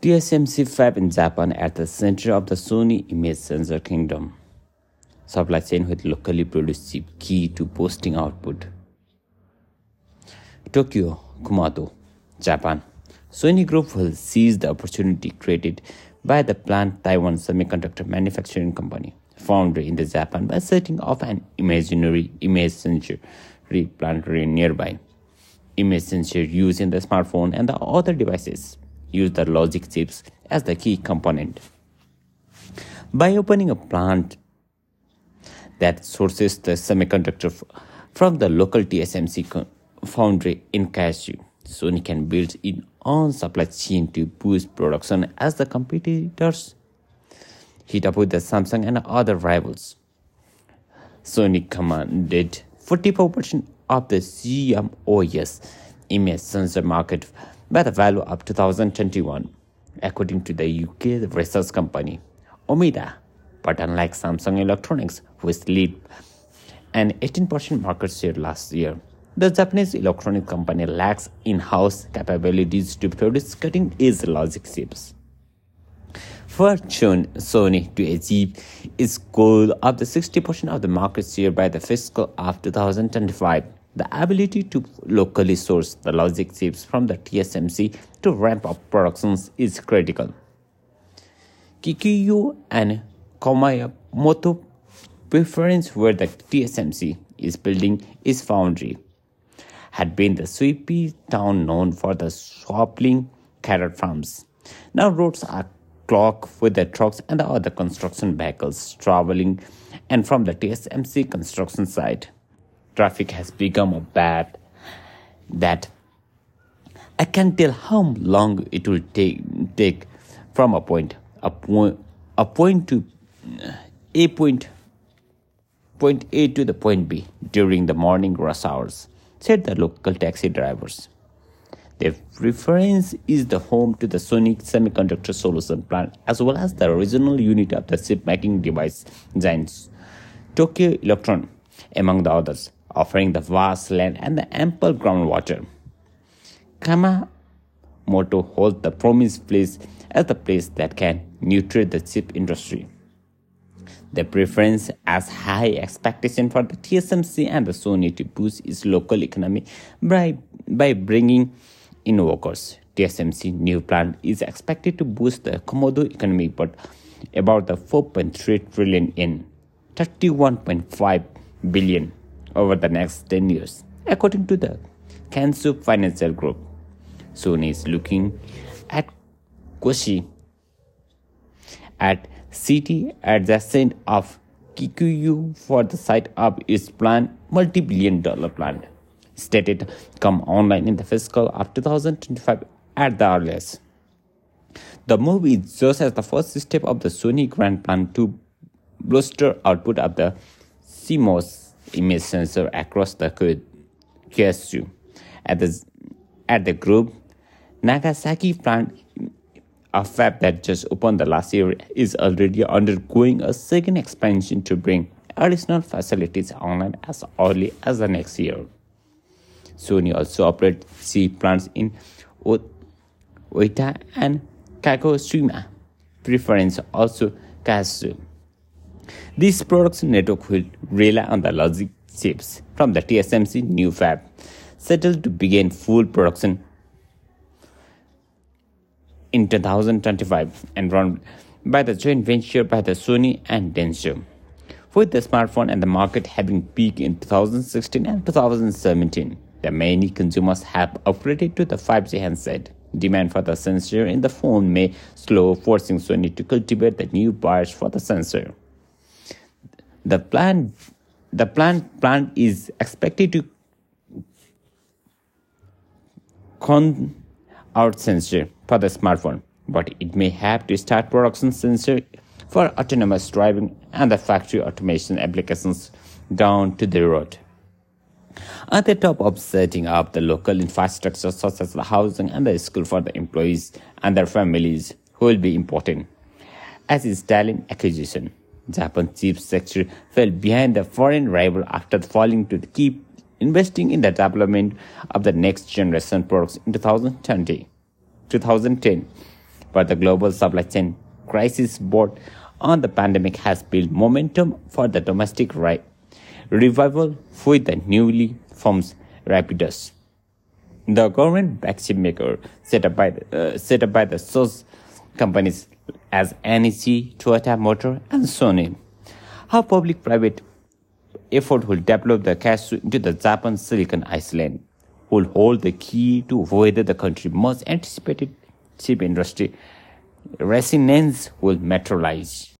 TSMC fab in Japan at the center of the Sony image sensor kingdom. Supply chain with locally produced chip key to boosting output. Tokyo, Kumamoto, Japan. Sony Group will seize the opportunity created by the planned Taiwan Semiconductor Manufacturing Company foundry in the Japan by setting off an imaginary image sensor plant nearby. Image sensor used in the smartphone and the other devices use the logic chips as the key component. By opening a plant that sources the semiconductor from the local TSMC foundry in Kyushu, Sony can build its own supply chain to boost production as the competitors heat up with the Samsung and other rivals. Sony commanded 44% of the CMOS image sensor market by the value of 2021, according to the UK research company Omdia. But unlike Samsung Electronics, which lead an 18% market share last year, the Japanese electronic company lacks in-house capabilities to produce cutting-edge logic chips. For Sony to achieve its goal of the 60% of the market share by the fiscal of 2025, the ability to locally source the logic chips from the TSMC to ramp up productions is critical. Kikuyo and Kumamoto preference where the TSMC is building its foundry had been the sweepy town known for the swapping carrot farms. Now roads are clogged with the trucks and the other construction vehicles traveling and from the TSMC construction site traffic has become a bad that I can't tell how long it will take take from a point a point a point to uh, a point point A to the point B during the morning rush hours, said the local taxi drivers. Their preference is the home to the Sony Semiconductor Solution plant as well as the original unit of the chip making device giants Tokyo Electron, among the others offering the vast land and the ample groundwater. Kumamoto holds the promised place as the place that can nurture the chip industry. The preference as high expectation for the TSMC and the Sony to boost its local economy by, by bringing in workers. TSMC new plant is expected to boost the Kumamoto economy but about the 4.3 trillion in 31.5 billion over the next 10 years, according to the Kyushu Financial Group. Sony is looking at Koshi at city adjacent of Kikuyo for the site of its planned multi-billion dollar plant, stated come online in the fiscal of 2025 at the earliest. The move is just as the first step of the Sony grand plan to bolster output of the CMOS image sensor across the Kyushu. At the, at the group, Nagasaki plant, a fab that just opened the last year, is already undergoing a second expansion to bring additional facilities online as early as the next year. Sony also operates C plants in Oita and Kagoshima. Preference also Kyushu. This production network will rely on the logic chips from the TSMC new fab, settled to begin full production in 2025 and run by the joint venture by the Sony and Denso. With the smartphone and the market having peaked in 2016 and 2017, the many consumers have upgraded to the 5G handset. Demand for the sensor in the phone may slow, forcing Sony to cultivate the new buyers for the sensor. The plant, the plant plant is expected to con out sensor for the smartphone, but it may have to start production sensor for autonomous driving and the factory automation applications down to the road. At the top of setting up the local infrastructure such as the housing and the school for the employees and their families will be important, as is talent acquisition. Japan's chip sector fell behind the foreign rival after falling to keep investing in the development of the next generation products in 2020, 2010. But the global supply chain crisis brought on the pandemic has built momentum for the domestic ri- revival with the newly formed Rapidus. The government vaccine maker set up by the, uh, set up by the source companies as NEC, Toyota Motor, and Sony. How public-private effort will develop the cash into the Japan Silicon Island will hold the key to whether the country's most anticipated chip industry resonance will materialize.